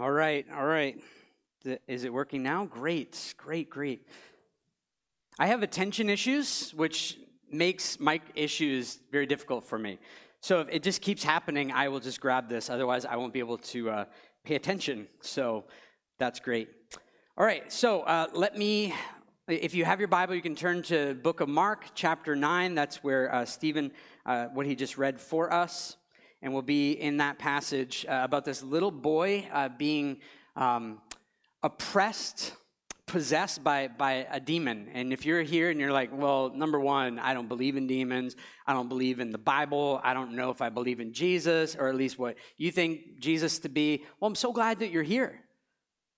All right, all right. Is it working now? Great, great, great. I have attention issues, which makes mic issues very difficult for me. So if it just keeps happening, I will just grab this. Otherwise, I won't be able to uh, pay attention. So that's great. All right, so uh, let me, if you have your Bible, you can turn to book of Mark, chapter 9. That's where uh, Stephen, uh, what he just read for us and we'll be in that passage uh, about this little boy uh, being um, oppressed, possessed by, by a demon. And if you're here and you're like, well, number one, I don't believe in demons, I don't believe in the Bible, I don't know if I believe in Jesus, or at least what you think Jesus to be, well, I'm so glad that you're here.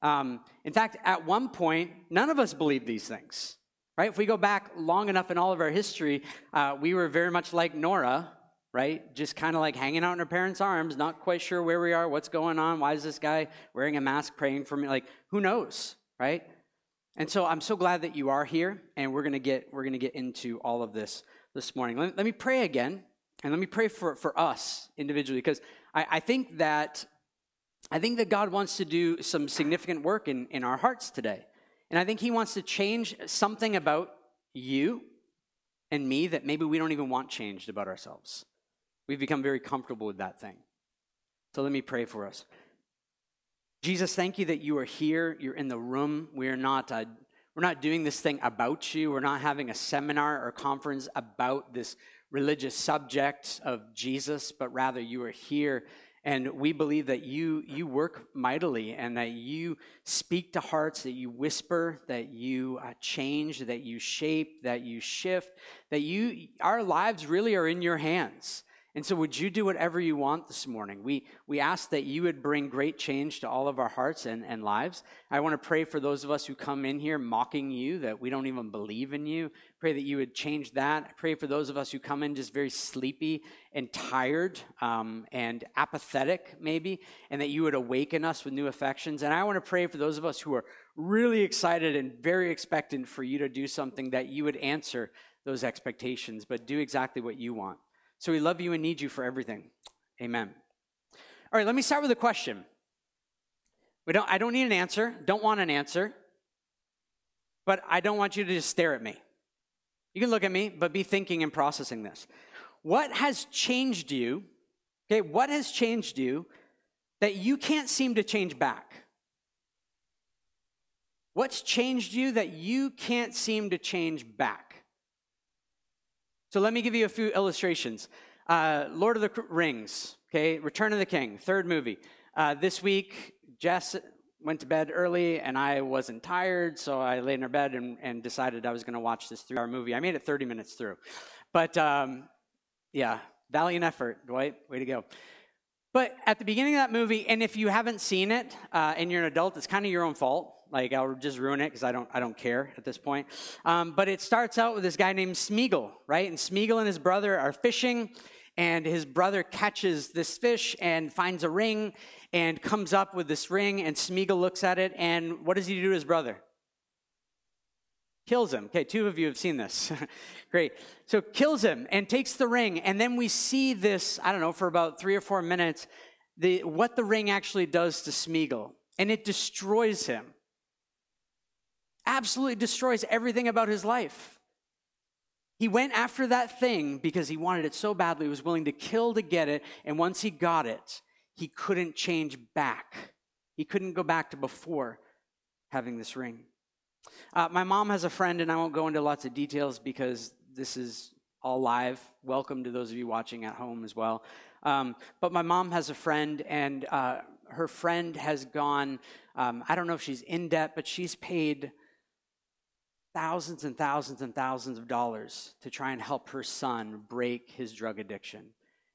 Um, in fact, at one point, none of us believed these things. Right? If we go back long enough in all of our history, uh, we were very much like Nora, right? Just kind of like hanging out in her parents' arms, not quite sure where we are, what's going on, why is this guy wearing a mask praying for me? Like, who knows, right? And so I'm so glad that you are here, and we're gonna get we're gonna get into all of this this morning. Let, let me pray again, and let me pray for, for us individually, because I, I think that I think that God wants to do some significant work in, in our hearts today. And I think He wants to change something about you and me that maybe we don't even want changed about ourselves. We've become very comfortable with that thing. So let me pray for us. Jesus, thank you that you are here. You're in the room. We are not, uh, we're not doing this thing about you. We're not having a seminar or conference about this religious subject of Jesus, but rather you are here. And we believe that you, you work mightily and that you speak to hearts, that you whisper, that you uh, change, that you shape, that you shift, that you, our lives really are in your hands. And so, would you do whatever you want this morning? We, we ask that you would bring great change to all of our hearts and, and lives. I want to pray for those of us who come in here mocking you, that we don't even believe in you. Pray that you would change that. I pray for those of us who come in just very sleepy and tired um, and apathetic, maybe, and that you would awaken us with new affections. And I want to pray for those of us who are really excited and very expectant for you to do something that you would answer those expectations, but do exactly what you want. So we love you and need you for everything. Amen. All right, let me start with a question. We don't, I don't need an answer, don't want an answer, but I don't want you to just stare at me. You can look at me, but be thinking and processing this. What has changed you? Okay, what has changed you that you can't seem to change back? What's changed you that you can't seem to change back? So let me give you a few illustrations. Uh, Lord of the Rings, okay, Return of the King, third movie. Uh, this week, Jess went to bed early and I wasn't tired, so I laid in her bed and, and decided I was going to watch this three hour movie. I made it 30 minutes through. But um, yeah, valiant effort, Dwight. Way to go. But at the beginning of that movie, and if you haven't seen it uh, and you're an adult, it's kind of your own fault. Like I'll just ruin it because I don't I don't care at this point. Um, but it starts out with this guy named Smeagol, right? And Smeagol and his brother are fishing, and his brother catches this fish and finds a ring and comes up with this ring. And Smeagol looks at it, and what does he do to his brother? Kills him. Okay, two of you have seen this. Great. So kills him and takes the ring, and then we see this. I don't know for about three or four minutes. The, what the ring actually does to Smeagol, and it destroys him absolutely destroys everything about his life. He went after that thing because he wanted it so badly, he was willing to kill to get it. And once he got it, he couldn't change back. He couldn't go back to before having this ring. Uh, my mom has a friend, and I won't go into lots of details because this is all live. Welcome to those of you watching at home as well. Um, but my mom has a friend, and uh, her friend has gone, um, I don't know if she's in debt, but she's paid thousands and thousands and thousands of dollars to try and help her son break his drug addiction.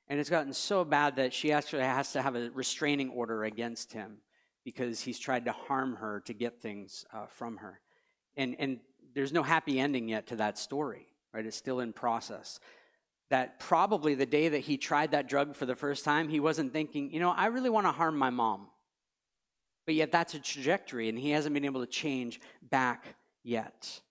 And it's gotten so bad that she actually has to have a restraining order against him because he's tried to harm her to get things uh, from her. And, and there's no happy ending yet to that story, right? It's still in process. That probably the day that he tried that drug for the first time, he wasn't thinking, you know, I really want to harm my mom. But yet that's a trajectory, and he hasn't been able to change back yet.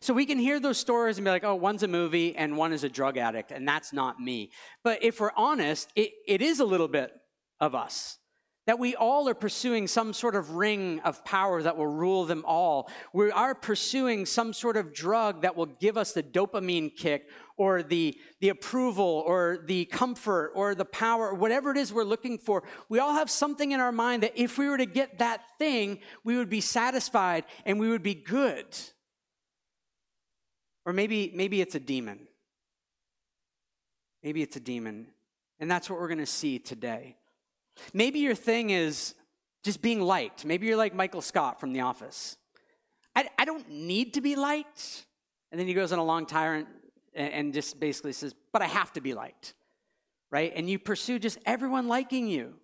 So we can hear those stories and be like, oh, one's a movie and one is a drug addict, and that's not me. But if we're honest, it, it is a little bit of us. that we all are pursuing some sort of ring of power that will rule them all. We are pursuing some sort of drug that will give us the dopamine kick or the, the approval or the comfort or the power, whatever it is we're looking for. We all have something in our mind that if we were to get that thing, we would be satisfied and we would be good. Or maybe, maybe it's a demon. Maybe it's a demon. And that's what we're going to see today. Maybe your thing is just being liked. Maybe you're like Michael Scott from The Office. I, I don't need to be liked. And then he goes on a long tyrant and, and just basically says, But I have to be liked. Right? And you pursue just everyone liking you.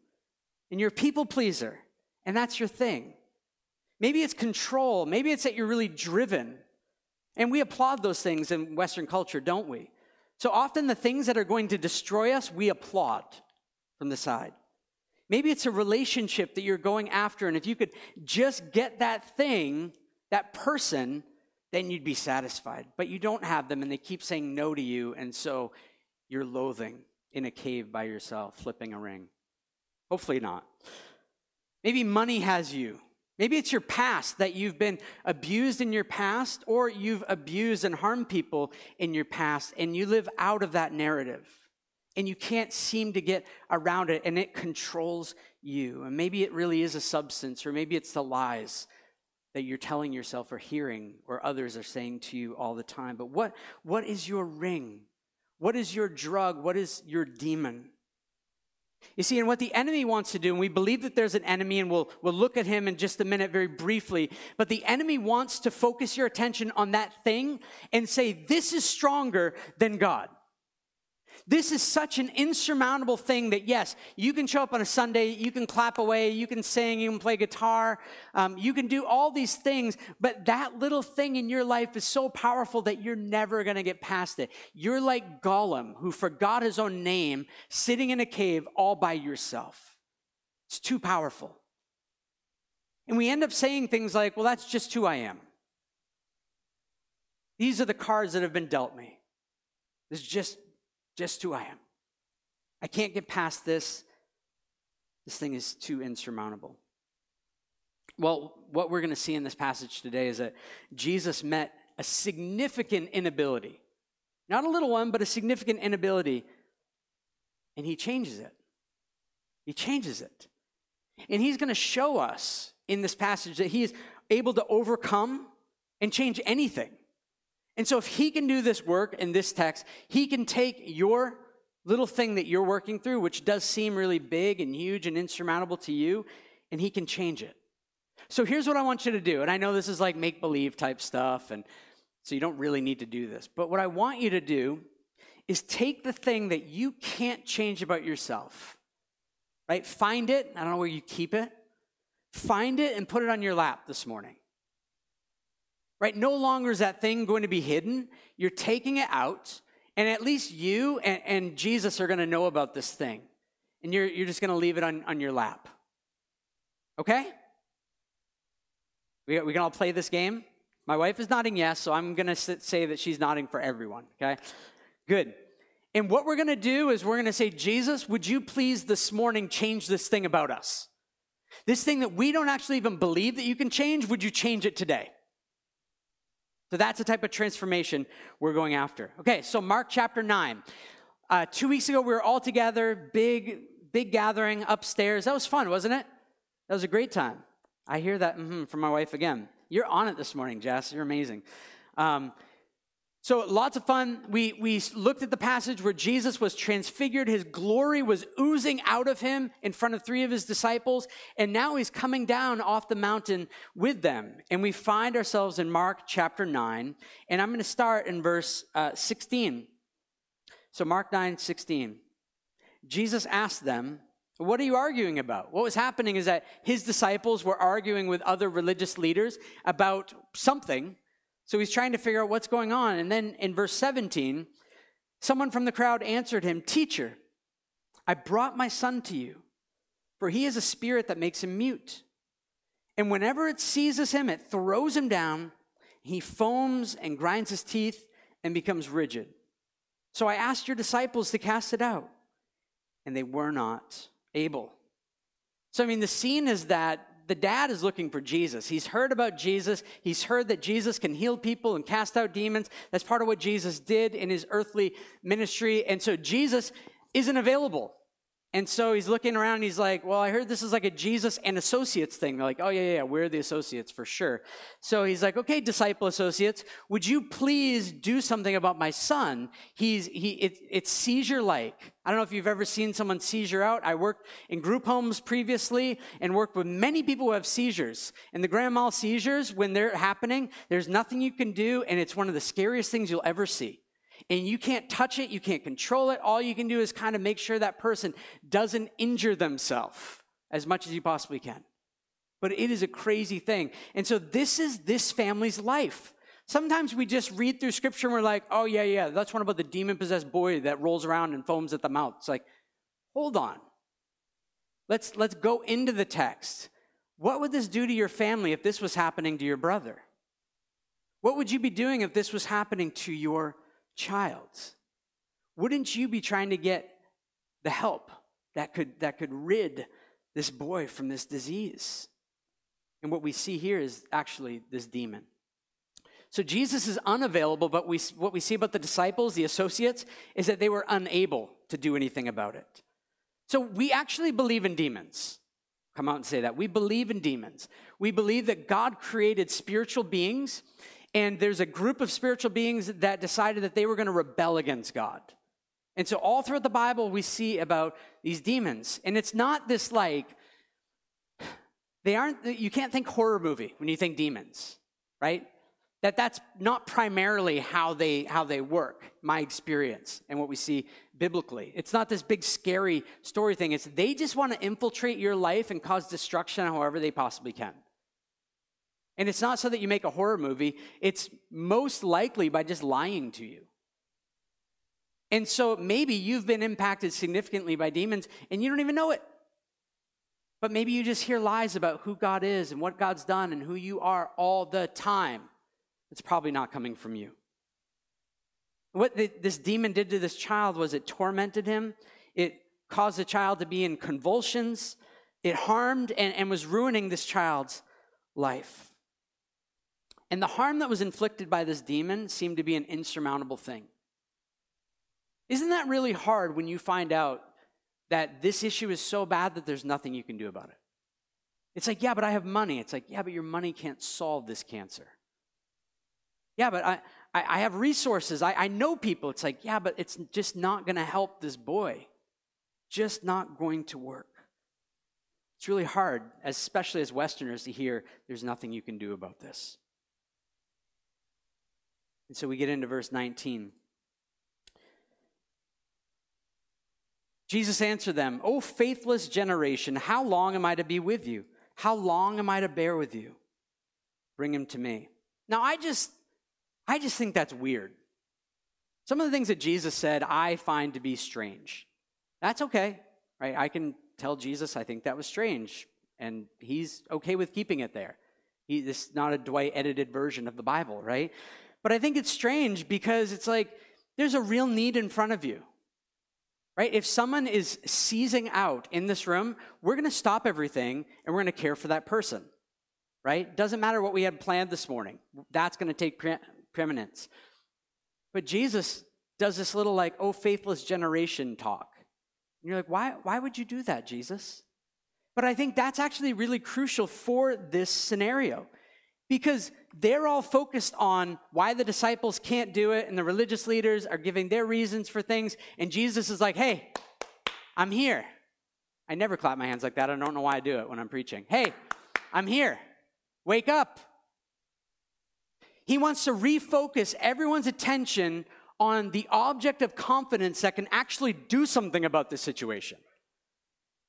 And you're a people pleaser. And that's your thing. Maybe it's control. Maybe it's that you're really driven. And we applaud those things in Western culture, don't we? So often the things that are going to destroy us, we applaud from the side. Maybe it's a relationship that you're going after, and if you could just get that thing, that person, then you'd be satisfied. But you don't have them, and they keep saying no to you, and so you're loathing in a cave by yourself, flipping a ring. Hopefully not. Maybe money has you. Maybe it's your past that you've been abused in your past, or you've abused and harmed people in your past, and you live out of that narrative and you can't seem to get around it and it controls you. And maybe it really is a substance, or maybe it's the lies that you're telling yourself or hearing or others are saying to you all the time. But what, what is your ring? What is your drug? What is your demon? You see, and what the enemy wants to do, and we believe that there's an enemy, and we'll, we'll look at him in just a minute very briefly, but the enemy wants to focus your attention on that thing and say, This is stronger than God. This is such an insurmountable thing that, yes, you can show up on a Sunday, you can clap away, you can sing, you can play guitar, um, you can do all these things, but that little thing in your life is so powerful that you're never going to get past it. You're like Gollum, who forgot his own name, sitting in a cave all by yourself. It's too powerful. And we end up saying things like, well, that's just who I am. These are the cards that have been dealt me. This is just just who I am. I can't get past this. This thing is too insurmountable. Well, what we're going to see in this passage today is that Jesus met a significant inability. Not a little one, but a significant inability. And he changes it. He changes it. And he's going to show us in this passage that he is able to overcome and change anything. And so, if he can do this work in this text, he can take your little thing that you're working through, which does seem really big and huge and insurmountable to you, and he can change it. So, here's what I want you to do. And I know this is like make believe type stuff, and so you don't really need to do this. But what I want you to do is take the thing that you can't change about yourself, right? Find it. I don't know where you keep it. Find it and put it on your lap this morning right? No longer is that thing going to be hidden. You're taking it out, and at least you and, and Jesus are going to know about this thing. And you're, you're just going to leave it on, on your lap. Okay? We, we can all play this game? My wife is nodding yes, so I'm going to say that she's nodding for everyone. Okay? Good. And what we're going to do is we're going to say, Jesus, would you please this morning change this thing about us? This thing that we don't actually even believe that you can change, would you change it today? So that's the type of transformation we're going after. Okay, so Mark chapter 9. Uh, two weeks ago, we were all together, big, big gathering upstairs. That was fun, wasn't it? That was a great time. I hear that mm-hmm, from my wife again. You're on it this morning, Jess. You're amazing. Um, so lots of fun. We, we looked at the passage where Jesus was transfigured. His glory was oozing out of him in front of three of his disciples. And now he's coming down off the mountain with them. And we find ourselves in Mark chapter 9. And I'm going to start in verse uh, 16. So Mark 9, 16. Jesus asked them, what are you arguing about? What was happening is that his disciples were arguing with other religious leaders about something so he's trying to figure out what's going on. And then in verse 17, someone from the crowd answered him, Teacher, I brought my son to you, for he is a spirit that makes him mute. And whenever it seizes him, it throws him down. He foams and grinds his teeth and becomes rigid. So I asked your disciples to cast it out, and they were not able. So, I mean, the scene is that the dad is looking for Jesus. He's heard about Jesus. He's heard that Jesus can heal people and cast out demons. That's part of what Jesus did in his earthly ministry. And so Jesus isn't available. And so he's looking around and he's like, Well, I heard this is like a Jesus and associates thing. They're like, Oh, yeah, yeah, we're the associates for sure. So he's like, Okay, disciple associates, would you please do something about my son? He's, he, it, it's seizure like. I don't know if you've ever seen someone seizure out. I worked in group homes previously and worked with many people who have seizures. And the grand mal seizures, when they're happening, there's nothing you can do, and it's one of the scariest things you'll ever see and you can't touch it, you can't control it. All you can do is kind of make sure that person doesn't injure themselves as much as you possibly can. But it is a crazy thing. And so this is this family's life. Sometimes we just read through scripture and we're like, oh, yeah, yeah, that's one about the demon possessed boy that rolls around and foams at the mouth. It's like, hold on. Let's, let's go into the text. What would this do to your family if this was happening to your brother? What would you be doing if this was happening to your child, wouldn't you be trying to get the help that could, that could rid this boy from this disease? And what we see here is actually this demon. So Jesus is unavailable, but we, what we see about the disciples, the associates, is that they were unable to do anything about it. So we actually believe in demons. Come out and say that. We believe in demons. We believe that God created spiritual beings and there's a group of spiritual beings that decided that they were going to rebel against God. And so, all throughout the Bible, we see about these demons. And it's not this like, they aren't, you can't think horror movie when you think demons, right? That that's not primarily how they, how they work, my experience and what we see biblically. It's not this big scary story thing. It's they just want to infiltrate your life and cause destruction however they possibly can. And it's not so that you make a horror movie, it's most likely by just lying to you. And so maybe you've been impacted significantly by demons and you don't even know it. But maybe you just hear lies about who God is and what God's done and who you are all the time. It's probably not coming from you. What the, this demon did to this child was it tormented him, it caused the child to be in convulsions, it harmed and, and was ruining this child's life. And the harm that was inflicted by this demon seemed to be an insurmountable thing. Isn't that really hard when you find out that this issue is so bad that there's nothing you can do about it? It's like, yeah, but I have money. It's like, yeah, but your money can't solve this cancer. Yeah, but I, I, I have resources. I, I know people. It's like, yeah, but it's just not going to help this boy. Just not going to work. It's really hard, especially as Westerners, to hear there's nothing you can do about this. And so we get into verse 19. Jesus answered them, O faithless generation, how long am I to be with you? How long am I to bear with you? Bring him to me. Now I just I just think that's weird. Some of the things that Jesus said I find to be strange. That's okay. Right? I can tell Jesus I think that was strange and he's okay with keeping it there. He, this is not a Dwight edited version of the Bible, right? But I think it's strange because it's like there's a real need in front of you. Right? If someone is seizing out in this room, we're going to stop everything and we're going to care for that person. Right? Doesn't matter what we had planned this morning. That's going to take pre- preeminence. But Jesus does this little like, oh, faithless generation talk. And you're like, why, why would you do that, Jesus? But I think that's actually really crucial for this scenario because they're all focused on why the disciples can't do it, and the religious leaders are giving their reasons for things. And Jesus is like, hey, I'm here. I never clap my hands like that. I don't know why I do it when I'm preaching. Hey, I'm here. Wake up. He wants to refocus everyone's attention on the object of confidence that can actually do something about this situation.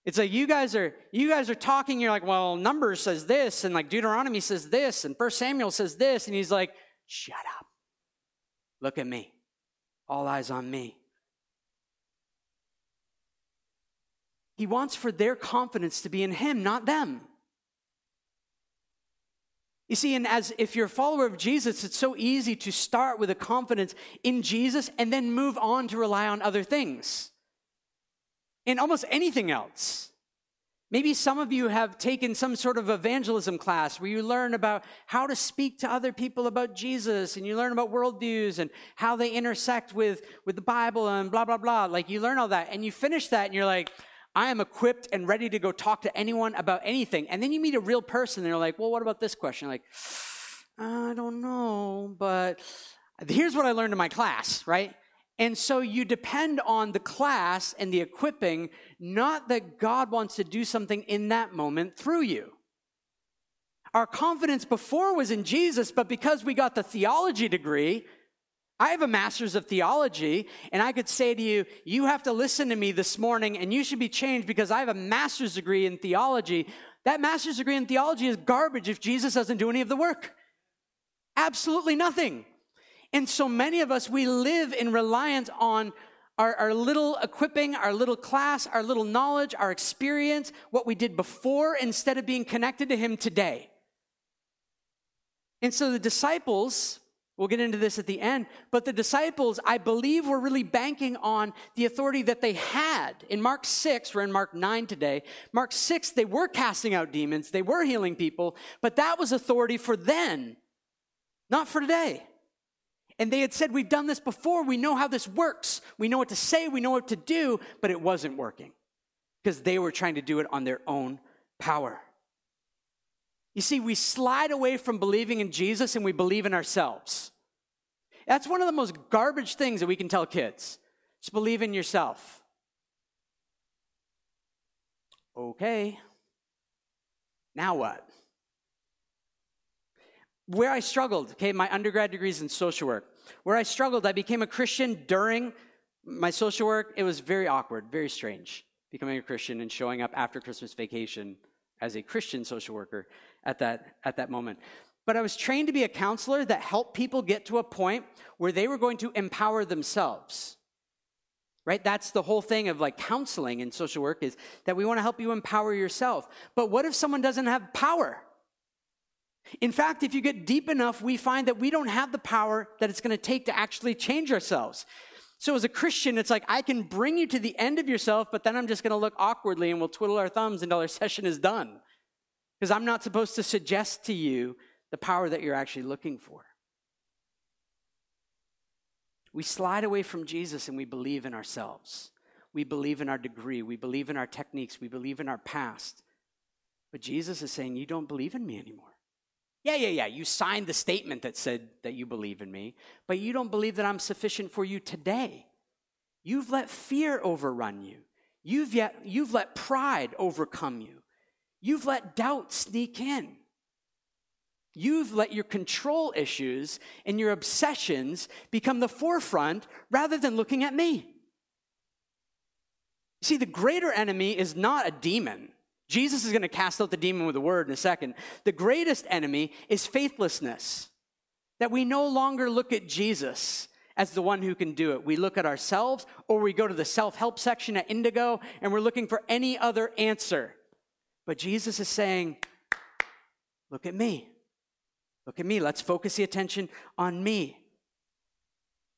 It's like you guys are you guys are talking, you're like, well, Numbers says this, and like Deuteronomy says this, and First Samuel says this, and he's like, shut up. Look at me. All eyes on me. He wants for their confidence to be in him, not them. You see, and as if you're a follower of Jesus, it's so easy to start with a confidence in Jesus and then move on to rely on other things in almost anything else. Maybe some of you have taken some sort of evangelism class where you learn about how to speak to other people about Jesus and you learn about worldviews and how they intersect with, with the Bible and blah, blah, blah. Like you learn all that and you finish that and you're like, I am equipped and ready to go talk to anyone about anything. And then you meet a real person and they're like, well, what about this question? You're like, I don't know, but here's what I learned in my class, right? And so you depend on the class and the equipping, not that God wants to do something in that moment through you. Our confidence before was in Jesus, but because we got the theology degree, I have a master's of theology, and I could say to you, you have to listen to me this morning, and you should be changed because I have a master's degree in theology. That master's degree in theology is garbage if Jesus doesn't do any of the work. Absolutely nothing. And so many of us, we live in reliance on our, our, little equipping, our little class, our little knowledge, our experience, what we did before, instead of being connected to Him today. And so the disciples, we'll get into this at the end, but the disciples, I believe, were really banking on the authority that they had. In Mark 6, we're in Mark 9 today. Mark 6, they were casting out demons, they were healing people, but that was authority for then, not for today. And they had said, We've done this before. We know how this works. We know what to say. We know what to do. But it wasn't working because they were trying to do it on their own power. You see, we slide away from believing in Jesus and we believe in ourselves. That's one of the most garbage things that we can tell kids. Just believe in yourself. Okay. Now what? Where I struggled, okay, my undergrad degrees in social work. Where I struggled, I became a Christian during my social work. It was very awkward, very strange becoming a Christian and showing up after Christmas vacation as a Christian social worker at that, at that moment. But I was trained to be a counselor that helped people get to a point where they were going to empower themselves. Right? That's the whole thing of like counseling and social work is that we want to help you empower yourself. But what if someone doesn't have power? In fact, if you get deep enough, we find that we don't have the power that it's going to take to actually change ourselves. So, as a Christian, it's like I can bring you to the end of yourself, but then I'm just going to look awkwardly and we'll twiddle our thumbs until our session is done. Because I'm not supposed to suggest to you the power that you're actually looking for. We slide away from Jesus and we believe in ourselves. We believe in our degree. We believe in our techniques. We believe in our past. But Jesus is saying, You don't believe in me anymore. Yeah, yeah, yeah. You signed the statement that said that you believe in me, but you don't believe that I'm sufficient for you today. You've let fear overrun you. You've, yet, you've let pride overcome you. You've let doubt sneak in. You've let your control issues and your obsessions become the forefront rather than looking at me. See, the greater enemy is not a demon. Jesus is going to cast out the demon with a word in a second. The greatest enemy is faithlessness. That we no longer look at Jesus as the one who can do it. We look at ourselves or we go to the self help section at Indigo and we're looking for any other answer. But Jesus is saying, Look at me. Look at me. Let's focus the attention on me.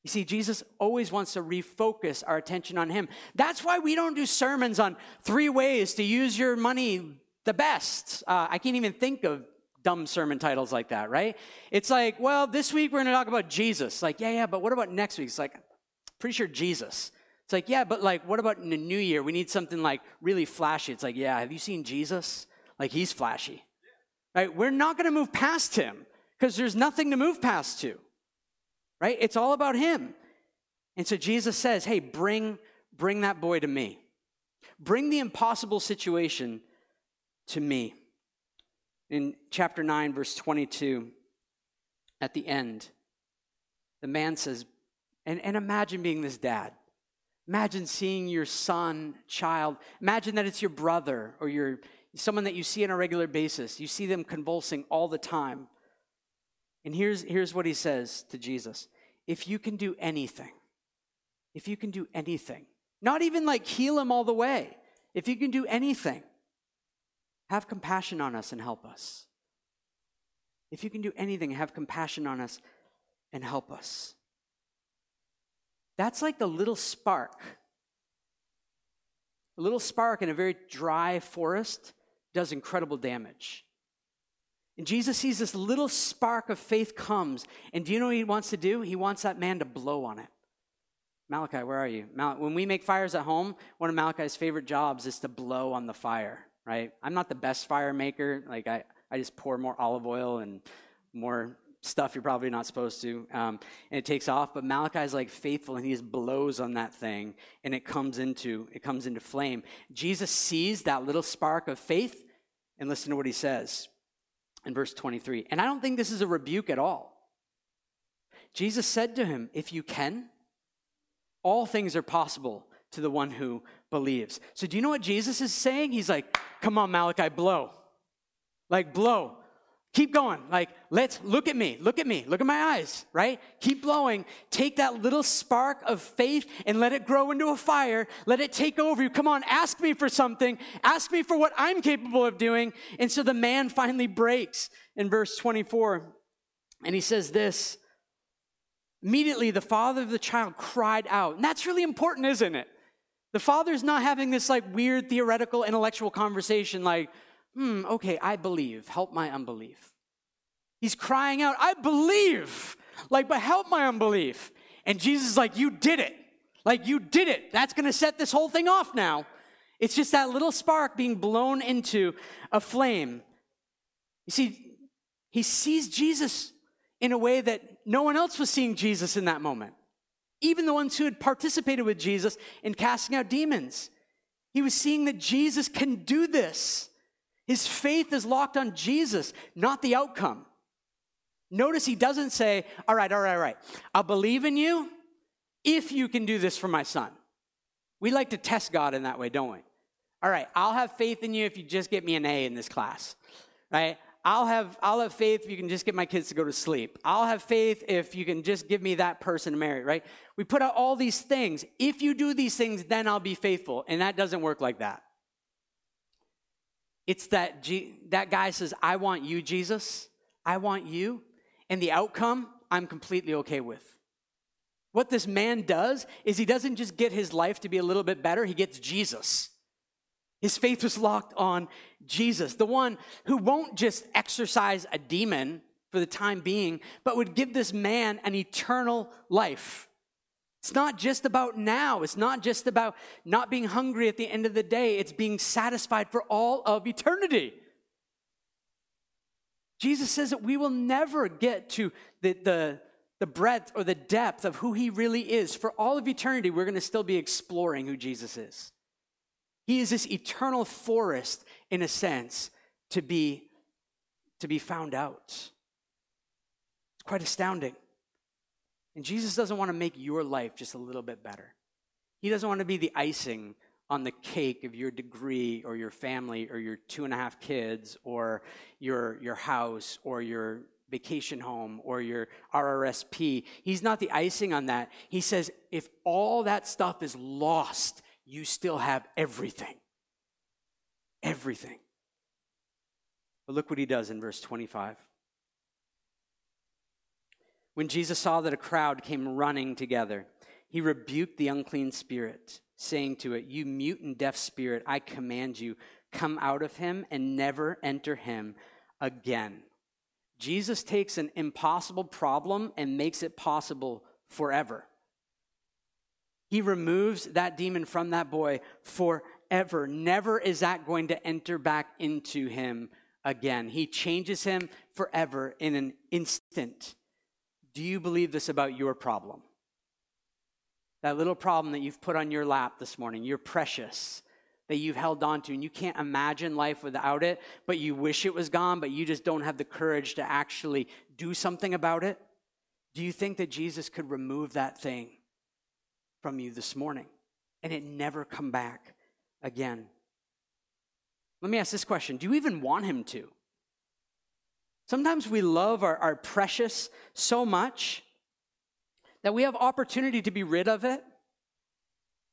You see, Jesus always wants to refocus our attention on Him. That's why we don't do sermons on three ways to use your money the best. Uh, I can't even think of dumb sermon titles like that, right? It's like, well, this week we're going to talk about Jesus. Like, yeah, yeah, but what about next week? It's like, pretty sure Jesus. It's like, yeah, but like, what about in the new year? We need something like really flashy. It's like, yeah, have you seen Jesus? Like, he's flashy. Right? We're not going to move past him because there's nothing to move past to right? It's all about him. And so Jesus says, hey, bring, bring that boy to me. Bring the impossible situation to me. In chapter 9, verse 22, at the end, the man says, and, and imagine being this dad. Imagine seeing your son, child. Imagine that it's your brother or your someone that you see on a regular basis. You see them convulsing all the time. And here's, here's what he says to Jesus If you can do anything, if you can do anything, not even like heal him all the way, if you can do anything, have compassion on us and help us. If you can do anything, have compassion on us and help us. That's like the little spark a little spark in a very dry forest does incredible damage. And Jesus sees this little spark of faith comes, and do you know what he wants to do? He wants that man to blow on it. Malachi, where are you? Mal- when we make fires at home, one of Malachi's favorite jobs is to blow on the fire, right? I'm not the best fire maker. Like, I, I just pour more olive oil and more stuff you're probably not supposed to, um, and it takes off. But Malachi's like faithful, and he just blows on that thing, and it comes into it comes into flame. Jesus sees that little spark of faith, and listen to what he says in verse 23. And I don't think this is a rebuke at all. Jesus said to him, "If you can, all things are possible to the one who believes." So do you know what Jesus is saying? He's like, "Come on, Malachi, blow." Like blow Keep going. Like, let's look at me, look at me, look at my eyes, right? Keep blowing. Take that little spark of faith and let it grow into a fire. Let it take over you. Come on, ask me for something. Ask me for what I'm capable of doing. And so the man finally breaks in verse 24. And he says this Immediately, the father of the child cried out. And that's really important, isn't it? The father's not having this like weird theoretical intellectual conversation like, hmm, okay, I believe. Help my unbelief. He's crying out, I believe. Like, but help my unbelief. And Jesus is like, You did it. Like, you did it. That's going to set this whole thing off now. It's just that little spark being blown into a flame. You see, he sees Jesus in a way that no one else was seeing Jesus in that moment. Even the ones who had participated with Jesus in casting out demons. He was seeing that Jesus can do this. His faith is locked on Jesus, not the outcome. Notice he doesn't say, All right, all right, all right, I'll believe in you if you can do this for my son. We like to test God in that way, don't we? All right, I'll have faith in you if you just get me an A in this class, right? I'll have, I'll have faith if you can just get my kids to go to sleep. I'll have faith if you can just give me that person to marry, right? We put out all these things. If you do these things, then I'll be faithful. And that doesn't work like that. It's that G- that guy says, I want you, Jesus. I want you. And the outcome, I'm completely okay with. What this man does is he doesn't just get his life to be a little bit better, he gets Jesus. His faith was locked on Jesus, the one who won't just exorcise a demon for the time being, but would give this man an eternal life. It's not just about now. It's not just about not being hungry at the end of the day. It's being satisfied for all of eternity. Jesus says that we will never get to the, the, the breadth or the depth of who he really is. For all of eternity, we're going to still be exploring who Jesus is. He is this eternal forest, in a sense, to be, to be found out. It's quite astounding. And Jesus doesn't want to make your life just a little bit better. He doesn't want to be the icing on the cake of your degree or your family or your two and a half kids or your, your house or your vacation home or your RRSP. He's not the icing on that. He says, if all that stuff is lost, you still have everything. Everything. But look what he does in verse 25. When Jesus saw that a crowd came running together, he rebuked the unclean spirit, saying to it, You mute and deaf spirit, I command you, come out of him and never enter him again. Jesus takes an impossible problem and makes it possible forever. He removes that demon from that boy forever. Never is that going to enter back into him again. He changes him forever in an instant. Do you believe this about your problem? That little problem that you've put on your lap this morning, you're precious, that you've held on to, and you can't imagine life without it, but you wish it was gone, but you just don't have the courage to actually do something about it? Do you think that Jesus could remove that thing from you this morning and it never come back again? Let me ask this question Do you even want him to? Sometimes we love our, our precious so much that we have opportunity to be rid of it,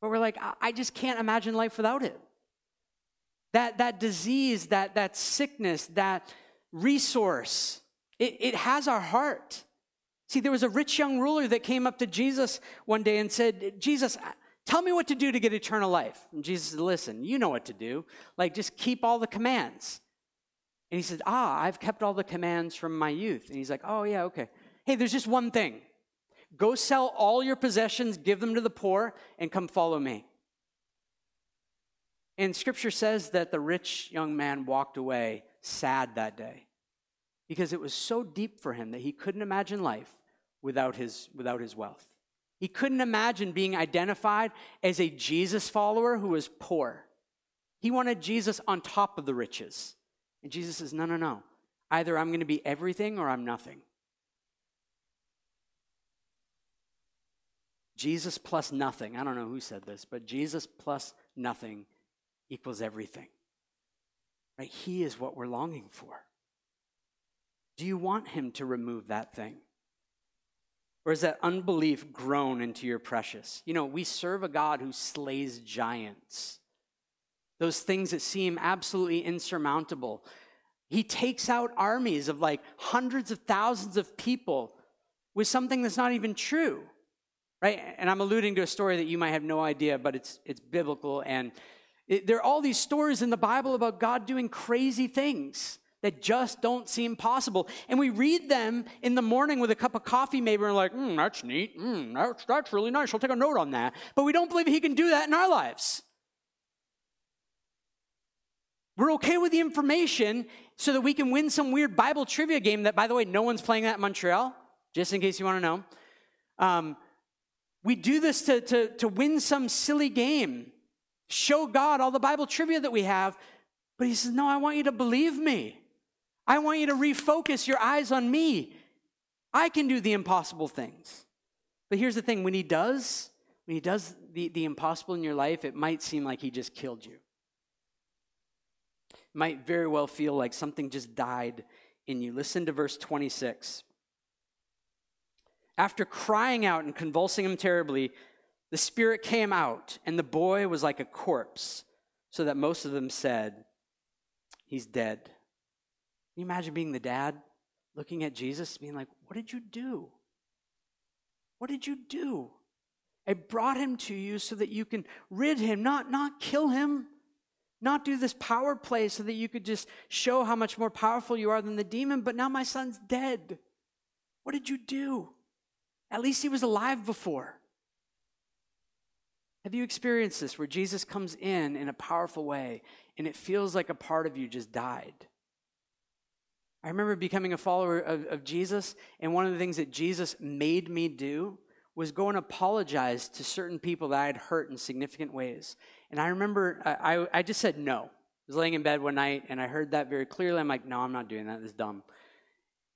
but we're like, I, I just can't imagine life without it. That, that disease, that, that sickness, that resource, it, it has our heart. See, there was a rich young ruler that came up to Jesus one day and said, Jesus, uh, Tell me what to do to get eternal life. And Jesus said, Listen, you know what to do. Like, just keep all the commands. And he said, Ah, I've kept all the commands from my youth. And he's like, Oh, yeah, okay. Hey, there's just one thing go sell all your possessions, give them to the poor, and come follow me. And scripture says that the rich young man walked away sad that day because it was so deep for him that he couldn't imagine life without his, without his wealth. He couldn't imagine being identified as a Jesus follower who was poor. He wanted Jesus on top of the riches. And Jesus says, No, no, no. Either I'm going to be everything or I'm nothing. Jesus plus nothing. I don't know who said this, but Jesus plus nothing equals everything. Right? He is what we're longing for. Do you want him to remove that thing? Or is that unbelief grown into your precious? You know, we serve a God who slays giants, those things that seem absolutely insurmountable. He takes out armies of like hundreds of thousands of people with something that's not even true, right? And I'm alluding to a story that you might have no idea, but it's, it's biblical. And it, there are all these stories in the Bible about God doing crazy things that just don't seem possible. And we read them in the morning with a cup of coffee, maybe, and we're like, mm, that's neat. Mm, that's, that's really nice. I'll take a note on that. But we don't believe he can do that in our lives. We're okay with the information so that we can win some weird Bible trivia game that, by the way, no one's playing that in Montreal, just in case you want to know. Um, we do this to, to, to win some silly game, show God all the Bible trivia that we have. But he says, No, I want you to believe me. I want you to refocus your eyes on me. I can do the impossible things. But here's the thing when he does, when he does the, the impossible in your life, it might seem like he just killed you. Might very well feel like something just died in you. Listen to verse 26. After crying out and convulsing him terribly, the spirit came out, and the boy was like a corpse, so that most of them said, He's dead. Can you imagine being the dad looking at Jesus, being like, What did you do? What did you do? I brought him to you so that you can rid him, not, not kill him, not do this power play so that you could just show how much more powerful you are than the demon, but now my son's dead. What did you do? At least he was alive before. Have you experienced this where Jesus comes in in a powerful way and it feels like a part of you just died? I remember becoming a follower of, of, Jesus, and one of the things that Jesus made me do was go and apologize to certain people that I had hurt in significant ways. And I remember I, I, just said no. I was laying in bed one night, and I heard that very clearly. I'm like, no, I'm not doing that. This is dumb.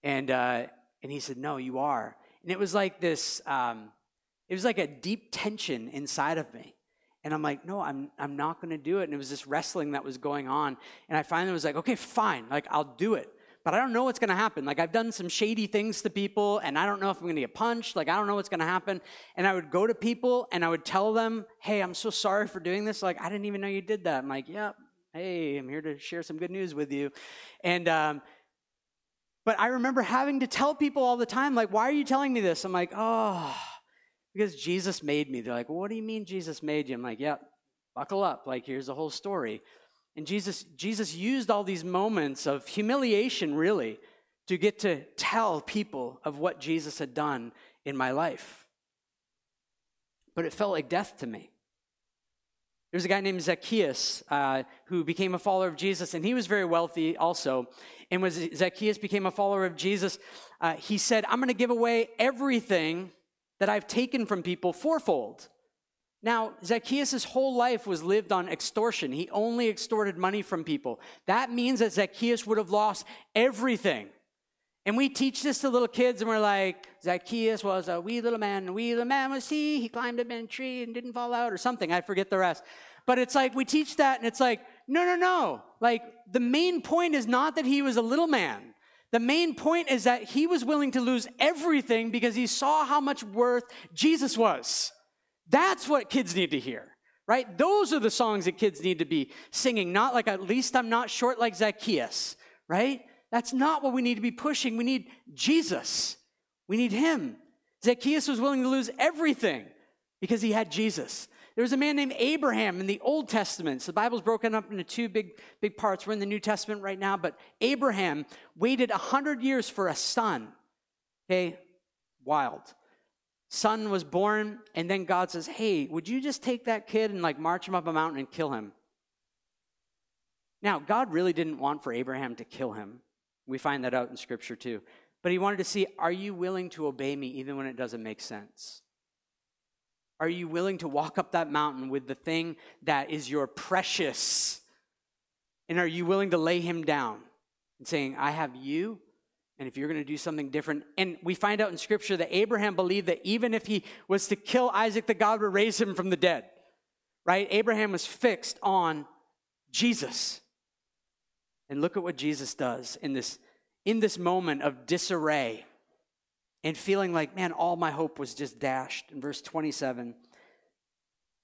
And, uh, and he said, no, you are. And it was like this, um, it was like a deep tension inside of me. And I'm like, no, I'm, I'm not going to do it. And it was this wrestling that was going on. And I finally was like, okay, fine. Like, I'll do it but I don't know what's going to happen. Like, I've done some shady things to people, and I don't know if I'm going to get punched. Like, I don't know what's going to happen. And I would go to people and I would tell them, hey, I'm so sorry for doing this. Like, I didn't even know you did that. I'm like, yep, hey, I'm here to share some good news with you. And, um, but I remember having to tell people all the time, like, why are you telling me this? I'm like, oh, because Jesus made me. They're like, well, what do you mean Jesus made you? I'm like, yep, buckle up. Like, here's the whole story. And Jesus, Jesus used all these moments of humiliation, really, to get to tell people of what Jesus had done in my life. But it felt like death to me. There's a guy named Zacchaeus uh, who became a follower of Jesus, and he was very wealthy also. And when Zacchaeus became a follower of Jesus, uh, he said, I'm going to give away everything that I've taken from people fourfold. Now, Zacchaeus' whole life was lived on extortion. He only extorted money from people. That means that Zacchaeus would have lost everything. And we teach this to little kids, and we're like, Zacchaeus was a wee little man, and wee little man was he. He climbed up in a tree and didn't fall out, or something. I forget the rest. But it's like, we teach that, and it's like, no, no, no. Like, the main point is not that he was a little man. The main point is that he was willing to lose everything because he saw how much worth Jesus was. That's what kids need to hear, right? Those are the songs that kids need to be singing, not like, at least I'm not short like Zacchaeus, right? That's not what we need to be pushing. We need Jesus. We need Him. Zacchaeus was willing to lose everything because he had Jesus. There was a man named Abraham in the Old Testament. So the Bible's broken up into two big, big parts. We're in the New Testament right now, but Abraham waited 100 years for a son. Okay, wild. Son was born, and then God says, Hey, would you just take that kid and like march him up a mountain and kill him? Now, God really didn't want for Abraham to kill him. We find that out in Scripture too. But he wanted to see, Are you willing to obey me even when it doesn't make sense? Are you willing to walk up that mountain with the thing that is your precious? And are you willing to lay him down and saying, I have you, and if you're going to do something different? And we find out in Scripture that Abraham believed that even if he was to kill Isaac, that God would raise him from the dead, right? Abraham was fixed on Jesus. And look at what Jesus does in this, in this moment of disarray and feeling like, man, all my hope was just dashed. In verse 27,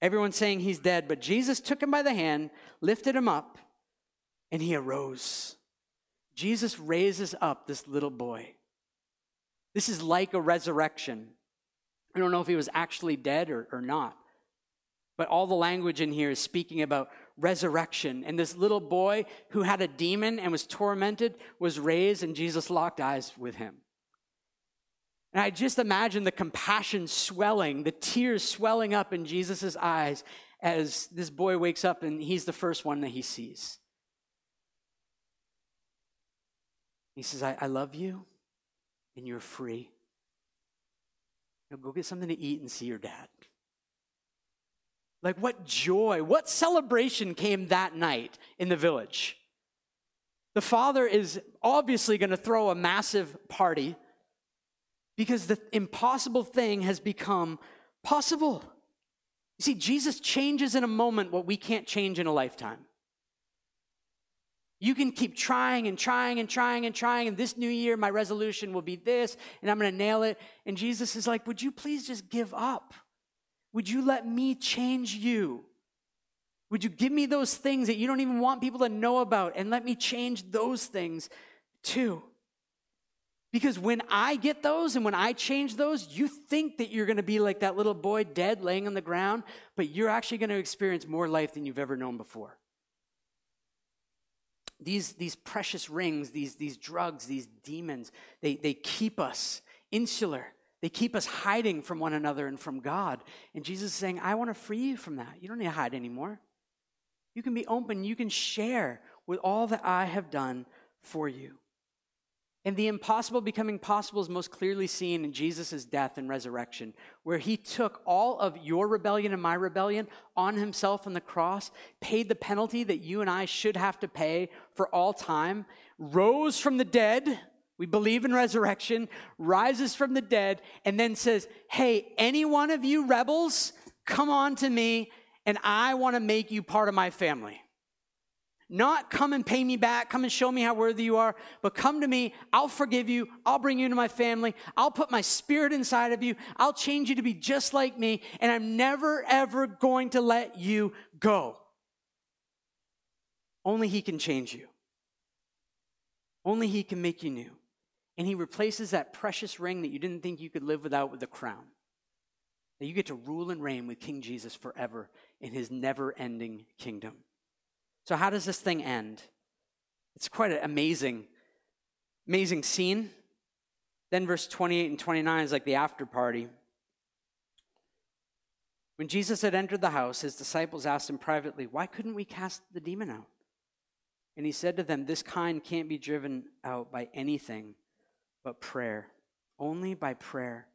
everyone's saying he's dead, but Jesus took him by the hand, lifted him up, and he arose. Jesus raises up this little boy. This is like a resurrection. I don't know if he was actually dead or, or not, but all the language in here is speaking about resurrection. And this little boy who had a demon and was tormented was raised, and Jesus locked eyes with him. And I just imagine the compassion swelling, the tears swelling up in Jesus' eyes as this boy wakes up and he's the first one that he sees. He says, I, I love you and you're free. Now go get something to eat and see your dad. Like, what joy, what celebration came that night in the village? The father is obviously going to throw a massive party because the impossible thing has become possible. You see, Jesus changes in a moment what we can't change in a lifetime. You can keep trying and trying and trying and trying, and this new year, my resolution will be this, and I'm going to nail it. And Jesus is like, Would you please just give up? Would you let me change you? Would you give me those things that you don't even want people to know about and let me change those things too? Because when I get those and when I change those, you think that you're going to be like that little boy dead laying on the ground, but you're actually going to experience more life than you've ever known before. These, these precious rings, these, these drugs, these demons, they, they keep us insular. They keep us hiding from one another and from God. And Jesus is saying, I want to free you from that. You don't need to hide anymore. You can be open. You can share with all that I have done for you. And the impossible becoming possible is most clearly seen in Jesus' death and resurrection, where he took all of your rebellion and my rebellion on himself on the cross, paid the penalty that you and I should have to pay for all time, rose from the dead we believe in resurrection, rises from the dead, and then says, Hey, any one of you rebels, come on to me, and I want to make you part of my family. Not come and pay me back, come and show me how worthy you are, but come to me. I'll forgive you. I'll bring you into my family. I'll put my spirit inside of you. I'll change you to be just like me, and I'm never, ever going to let you go. Only He can change you, only He can make you new. And he replaces that precious ring that you didn't think you could live without with a crown. That you get to rule and reign with King Jesus forever in his never ending kingdom. So, how does this thing end? It's quite an amazing, amazing scene. Then, verse 28 and 29 is like the after party. When Jesus had entered the house, his disciples asked him privately, Why couldn't we cast the demon out? And he said to them, This kind can't be driven out by anything but prayer. Only by prayer.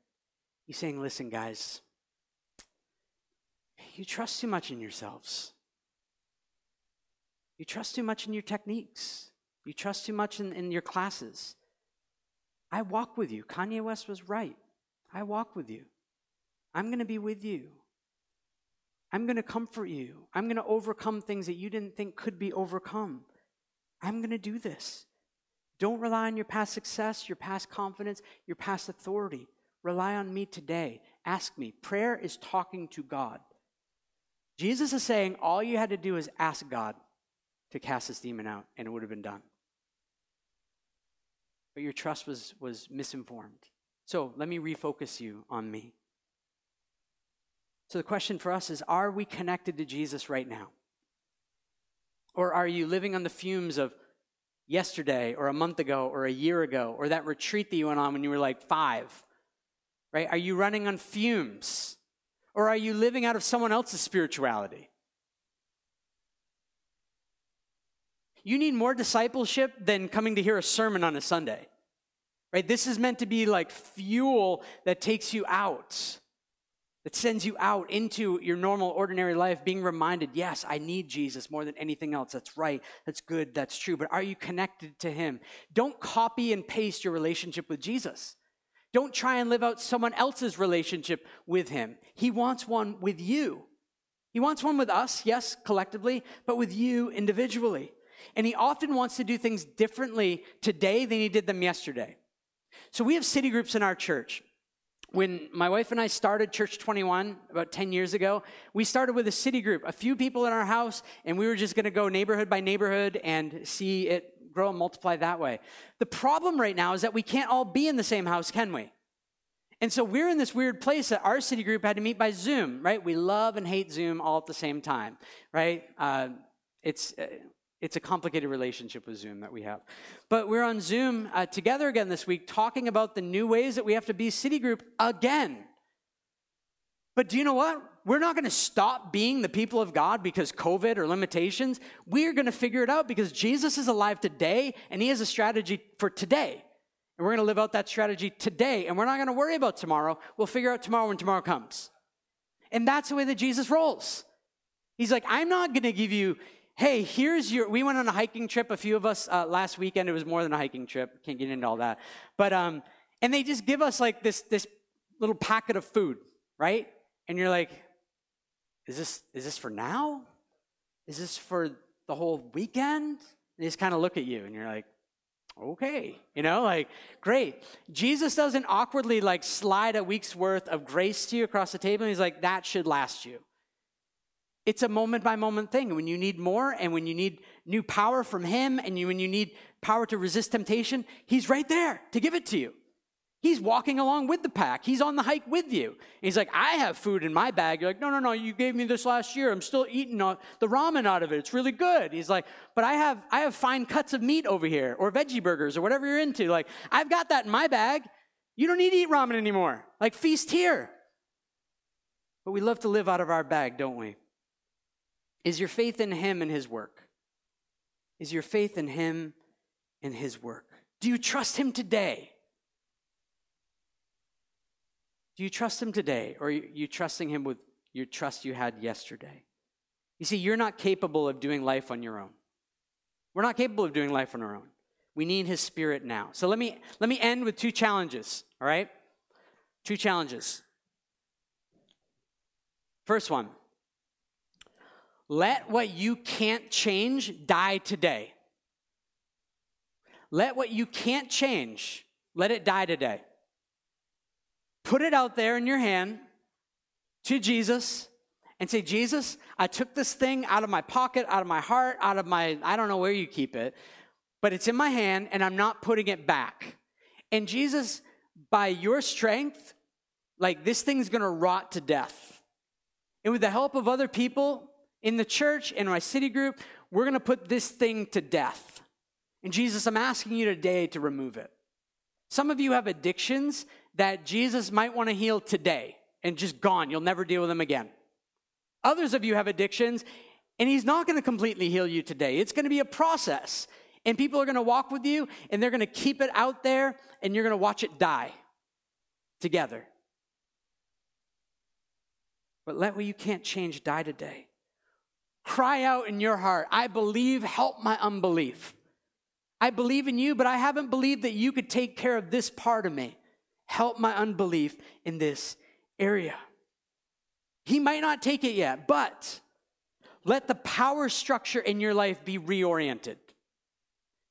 He's saying, listen, guys, you trust too much in yourselves. You trust too much in your techniques. You trust too much in, in your classes. I walk with you. Kanye West was right. I walk with you. I'm going to be with you. I'm going to comfort you. I'm going to overcome things that you didn't think could be overcome. I'm going to do this. Don't rely on your past success, your past confidence, your past authority. Rely on me today. Ask me. Prayer is talking to God. Jesus is saying all you had to do is ask God to cast this demon out, and it would have been done. But your trust was, was misinformed. So let me refocus you on me. So the question for us is are we connected to Jesus right now? Or are you living on the fumes of yesterday or a month ago or a year ago or that retreat that you went on when you were like five? Right? Are you running on fumes? Or are you living out of someone else's spirituality? You need more discipleship than coming to hear a sermon on a Sunday. Right? This is meant to be like fuel that takes you out that sends you out into your normal, ordinary life, being reminded, yes, I need Jesus more than anything else. That's right. That's good. That's true. But are you connected to Him? Don't copy and paste your relationship with Jesus. Don't try and live out someone else's relationship with Him. He wants one with you. He wants one with us, yes, collectively, but with you individually. And He often wants to do things differently today than He did them yesterday. So we have city groups in our church when my wife and I started Church 21 about 10 years ago, we started with a city group, a few people in our house, and we were just going to go neighborhood by neighborhood and see it grow and multiply that way. The problem right now is that we can't all be in the same house, can we? And so we're in this weird place that our city group had to meet by Zoom, right? We love and hate Zoom all at the same time, right? Uh, it's uh, it's a complicated relationship with Zoom that we have. But we're on Zoom uh, together again this week talking about the new ways that we have to be city group again. But do you know what? We're not going to stop being the people of God because COVID or limitations. We're going to figure it out because Jesus is alive today and he has a strategy for today. And we're going to live out that strategy today. And we're not going to worry about tomorrow. We'll figure out tomorrow when tomorrow comes. And that's the way that Jesus rolls. He's like, I'm not going to give you hey, here's your, we went on a hiking trip, a few of us uh, last weekend. It was more than a hiking trip. Can't get into all that. But, um, and they just give us like this, this little packet of food, right? And you're like, is this, is this for now? Is this for the whole weekend? They just kind of look at you and you're like, okay, you know, like, great. Jesus doesn't awkwardly like slide a week's worth of grace to you across the table. And He's like, that should last you. It's a moment by moment thing. When you need more and when you need new power from Him and you, when you need power to resist temptation, He's right there to give it to you. He's walking along with the pack. He's on the hike with you. He's like, I have food in my bag. You're like, no, no, no, you gave me this last year. I'm still eating the ramen out of it. It's really good. He's like, but I have, I have fine cuts of meat over here or veggie burgers or whatever you're into. Like, I've got that in my bag. You don't need to eat ramen anymore. Like, feast here. But we love to live out of our bag, don't we? Is your faith in Him and His work? Is your faith in Him and His work? Do you trust Him today? Do you trust Him today, or are you trusting Him with your trust you had yesterday? You see, you're not capable of doing life on your own. We're not capable of doing life on our own. We need His Spirit now. So let me let me end with two challenges. All right, two challenges. First one let what you can't change die today. Let what you can't change, let it die today. Put it out there in your hand to Jesus and say, Jesus, I took this thing out of my pocket, out of my heart, out of my, I don't know where you keep it, but it's in my hand and I'm not putting it back. And Jesus, by your strength, like this thing's gonna rot to death. And with the help of other people, in the church, in my city group, we're going to put this thing to death. And Jesus, I'm asking you today to remove it. Some of you have addictions that Jesus might want to heal today and just gone. You'll never deal with them again. Others of you have addictions and he's not going to completely heal you today. It's going to be a process. And people are going to walk with you and they're going to keep it out there and you're going to watch it die together. But let what you can't change die today. Cry out in your heart, I believe, help my unbelief. I believe in you, but I haven't believed that you could take care of this part of me. Help my unbelief in this area. He might not take it yet, but let the power structure in your life be reoriented.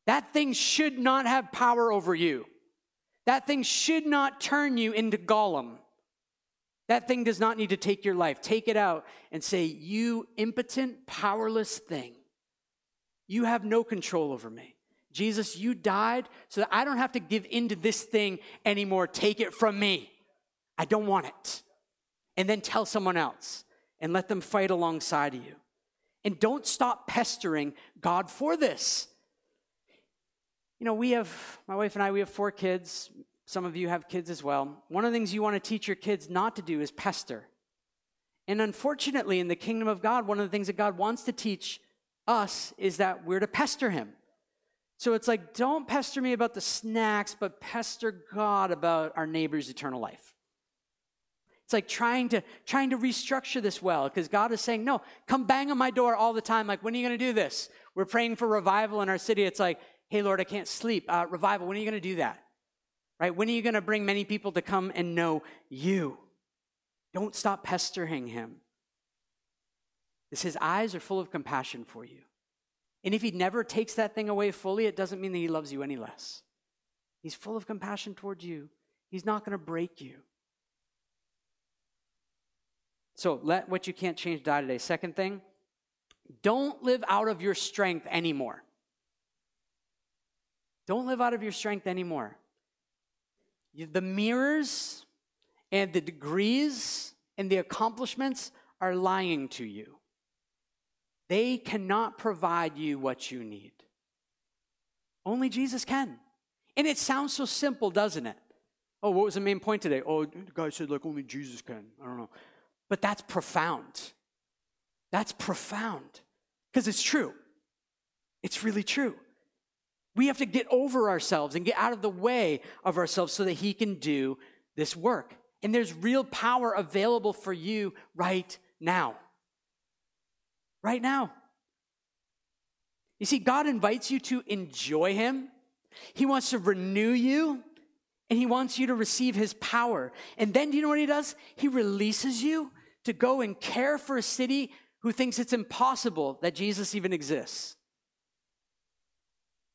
That thing should not have power over you. That thing should not turn you into Gollum. That thing does not need to take your life. Take it out and say, You impotent, powerless thing, you have no control over me. Jesus, you died so that I don't have to give into this thing anymore. Take it from me. I don't want it. and then tell someone else and let them fight alongside of you. And don't stop pestering God for this. You know, we have, my wife and I, we have four kids. Some of you have kids as well. One of the things you want to teach your kids not to do is pester. And unfortunately, in the kingdom of God, one of the things that God wants to teach us is that we're to pester Him. So it's like, don't pester me about the snacks, but pester God about our neighbor's eternal life. It's like trying to trying to restructure this well because God is saying, "No, come bang on my door all the time. Like, when are you going to do this? We're praying for revival in our city. It's like, hey, Lord, I can't sleep. Uh, revival. When are you going to do that? Right? When are you going to bring many people to come and know you? Don't stop pestering Him. His eyes are full of compassion for you. And if He never takes that thing away fully, it doesn't mean that He loves you any less. He's full of compassion towards you. He's not going to break you. So let what you can't change die today. Second thing, don't live out of your strength anymore. Don't live out of your strength anymore. The mirrors and the degrees and the accomplishments are lying to you. They cannot provide you what you need. Only Jesus can. And it sounds so simple, doesn't it? Oh, what was the main point today? Oh, the guy said, like, only Jesus can. I don't know. But that's profound. That's profound because it's true. It's really true. We have to get over ourselves and get out of the way of ourselves so that He can do this work. And there's real power available for you right now. Right now. You see, God invites you to enjoy Him, He wants to renew you, and He wants you to receive His power. And then, do you know what He does? He releases you to go and care for a city who thinks it's impossible that Jesus even exists.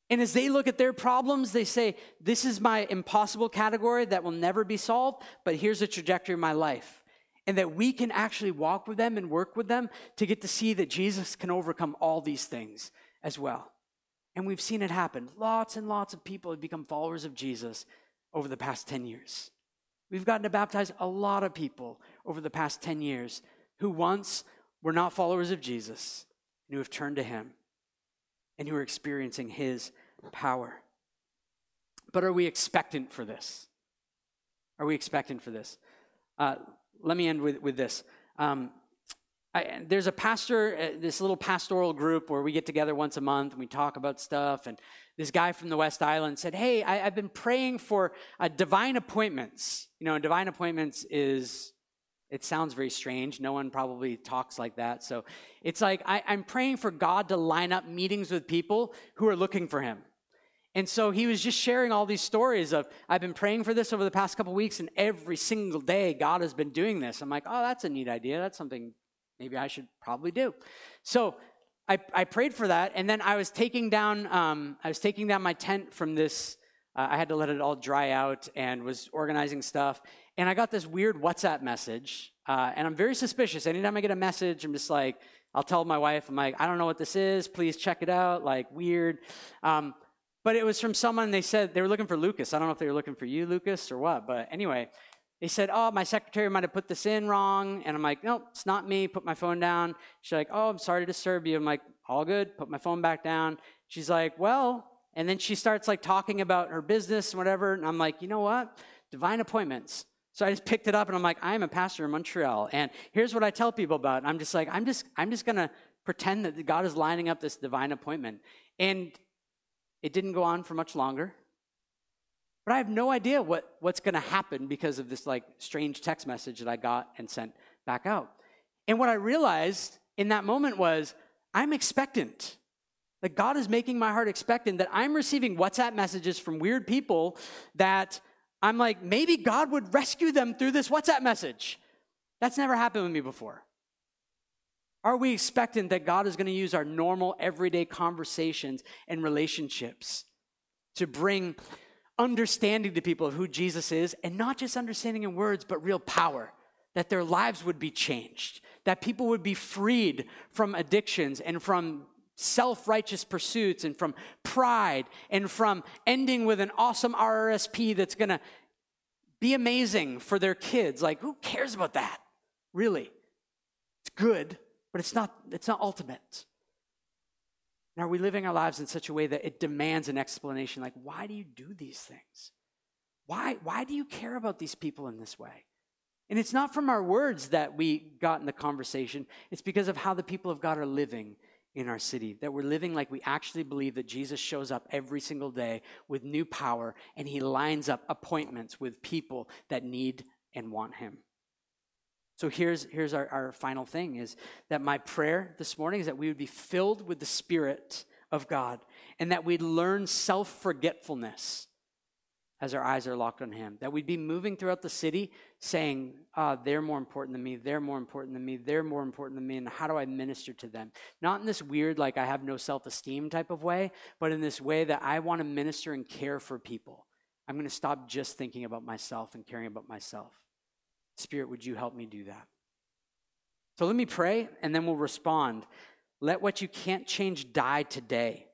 And as they look at their problems, they say, This is my impossible category that will never be solved, but here's the trajectory of my life. And that we can actually walk with them and work with them to get to see that Jesus can overcome all these things as well. And we've seen it happen. Lots and lots of people have become followers of Jesus over the past 10 years. We've gotten to baptize a lot of people over the past 10 years who once were not followers of Jesus and who have turned to him and who are experiencing his power. But are we expectant for this? Are we expectant for this? Uh, let me end with, with this. Um, I, there's a pastor, uh, this little pastoral group where we get together once a month and we talk about stuff. And this guy from the West Island said, Hey, I, have been praying for uh, divine appointments. You know, divine appointments is, it sounds very strange. No one probably talks like that. So it's like, I, I'm praying for God to line up meetings with people who are looking for him. And so he was just sharing all these stories of, I've been praying for this over the past couple weeks, and every single day God has been doing this. I'm like, oh, that's a neat idea. That's something maybe I should probably do. So I, I prayed for that, and then I was taking down um, I was taking down my tent from this. Uh, I had to let it all dry out and was organizing stuff, and I got this weird WhatsApp message, uh, and I'm very suspicious. Anytime I get a message, I'm just like, I'll tell my wife, I'm like, I don't know what this is. Please check it out. Like weird. Um, but it was from someone. They said they were looking for Lucas. I don't know if they were looking for you, Lucas, or what. But anyway, they said, Oh, my secretary might have put this in wrong. And I'm like, Nope, it's not me. Put my phone down. She's like, Oh, I'm sorry to disturb you. I'm like, All good. Put my phone back down. She's like, Well, and then she starts like talking about her business and whatever. And I'm like, You know what? Divine appointments. So I just picked it up and I'm like, I am a pastor in Montreal. And here's what I tell people about. I'm just like, I'm just, I'm just gonna pretend that God is lining up this divine appointment. And it didn't go on for much longer. But I have no idea what, what's to happen because of this like strange text message that I got and sent back out. And what I realized in that moment was I'm expectant. Like God is making my heart expectant that I'm receiving WhatsApp messages from weird people that I'm like, maybe God would rescue them through this WhatsApp message. That's never happened with me before. Are we expectant that God is going to use our normal, everyday conversations and relationships to bring understanding to people of who Jesus is, and not just understanding in words, but real power, that their lives would be changed, that people would be freed from addictions and from self righteous pursuits and from pride and from ending with an awesome RRSP that's gonna be amazing for their kids. Like, who cares about that? really. It's good, but it's not, it's not ultimate. And are we living our lives in such a way that it demands an explanation like, why do you do these things? Why, why do you care about these people in this way? And it's not from our words that we got in the conversation, it's because of how the people of God are living in our city. That we're living like we actually believe that Jesus shows up every single day with new power and he lines up appointments with people that need and want him. So here's, here's our, our final thing is that my prayer this morning is that we would be filled with the Spirit of God and that we'd learn self forgetfulness as our eyes are locked on Him. That we'd be moving throughout the city saying, ah, they're more important than me, they're more important than me, they're more important than me, and how do I minister to them? Not in this weird, like I have no self esteem type of way, but in this way that I want to minister and care for people. I'm going to stop just thinking about myself and caring about myself. Spirit, would you help me do that? So let me pray, and then we'll respond. Let what you can't change die today.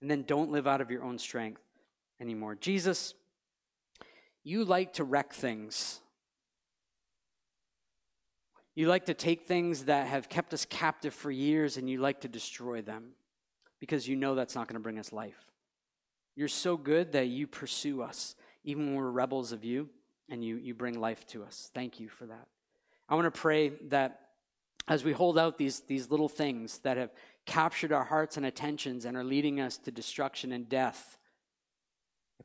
And then don't live out of your own strength anymore. Jesus, you like to wreck things. You like to take things that have kept us captive for years and you like to destroy them because you know that's not going to bring us life. You're so good that you pursue us, even when we're rebels of you, and you, you bring life to us. Thank you for that. I want to pray that as we hold out these, these little things that have captured our hearts and attentions and are leading us to destruction and death,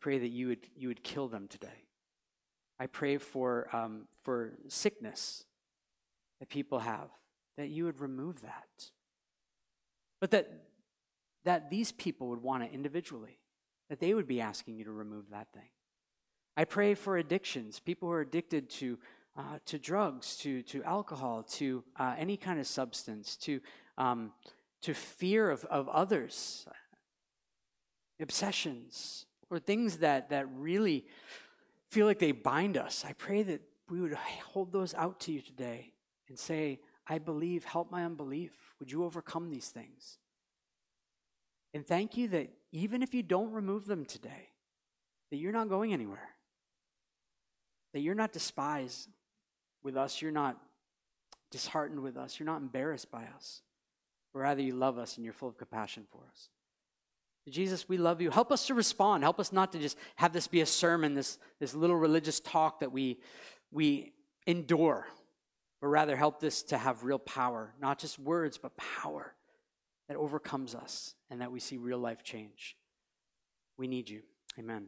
pray that you would, you would kill them today. I pray for, um, for sickness that people have, that you would remove that. But that, that these people would want it individually, that they would be asking you to remove that thing. I pray for addictions, people who are addicted to, uh, to drugs, to, to alcohol, to uh, any kind of substance, to, um, to fear of, of others, obsessions, or things that, that really feel like they bind us. I pray that we would hold those out to you today and say, I believe, help my unbelief. Would you overcome these things? And thank you that even if you don't remove them today, that you're not going anywhere. That you're not despised with us. You're not disheartened with us. You're not embarrassed by us. But rather, you love us and you're full of compassion for us. Jesus, we love you. Help us to respond. Help us not to just have this be a sermon, this, this little religious talk that we, we endure, but rather help this to have real power, not just words, but power that overcomes us and that we see real life change. We need you. Amen.